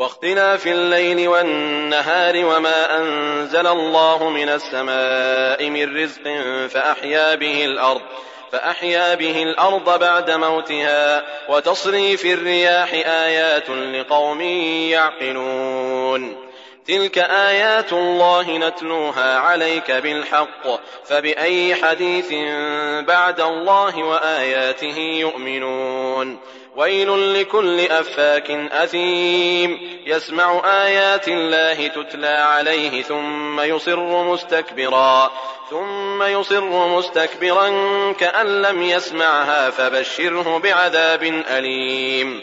واختلاف الليل والنهار وما أنزل الله من السماء من رزق فأحيا به الأرض فأحيا به الأرض بعد موتها وتصريف الرياح آيات لقوم يعقلون. تلك آيات الله نتلوها عليك بالحق فبأي حديث بعد الله وآياته يؤمنون ويل لكل أفاك أثيم يسمع آيات الله تتلى عليه ثم يصر مستكبرا ثم يصر مستكبرا كأن لم يسمعها فبشره بعذاب أليم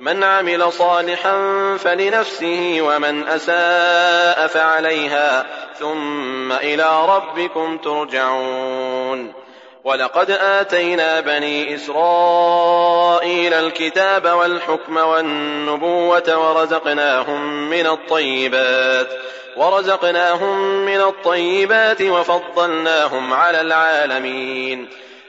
من عمل صالحا فلنفسه ومن أساء فعليها ثم إلى ربكم ترجعون. ولقد آتينا بني إسرائيل الكتاب والحكم والنبوة ورزقناهم من الطيبات ورزقناهم من الطيبات وفضلناهم على العالمين.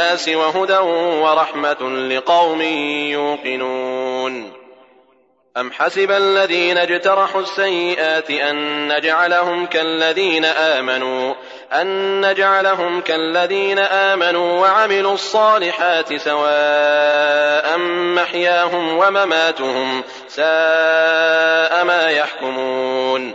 للناس وهدى ورحمة لقوم يوقنون. أم حسب الذين اجترحوا السيئات أن نجعلهم كالذين آمنوا أن نجعلهم كالذين آمنوا وعملوا الصالحات سواء محياهم ومماتهم ساء ما يحكمون.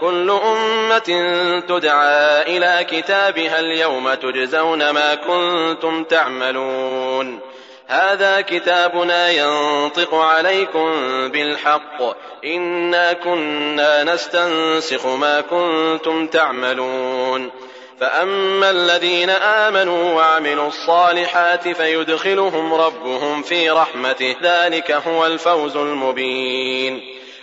كل أمة تدعى إلى كتابها اليوم تجزون ما كنتم تعملون. هذا كتابنا ينطق عليكم بالحق. إنا كنا نستنسخ ما كنتم تعملون. فأما الذين آمنوا وعملوا الصالحات فيدخلهم ربهم في رحمته. ذلك هو الفوز المبين.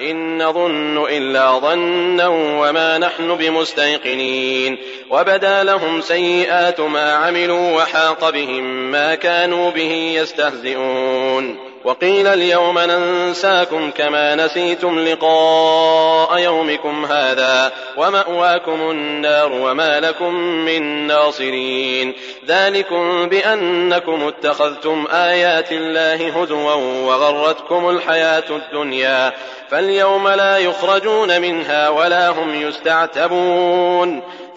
إن نظن إلا ظنا وما نحن بمستيقنين. وبدا لهم سيئات ما عملوا وحاق بهم ما كانوا به يستهزئون. وقيل اليوم ننساكم كما نسيتم لقاء يومكم هذا ومأواكم النار وما لكم من ناصرين. ذلكم بأنكم اتخذتم آيات الله هزوا وغرتكم الحياة الدنيا. فاليوم لا يخرجون منها ولا هم يستعتبون.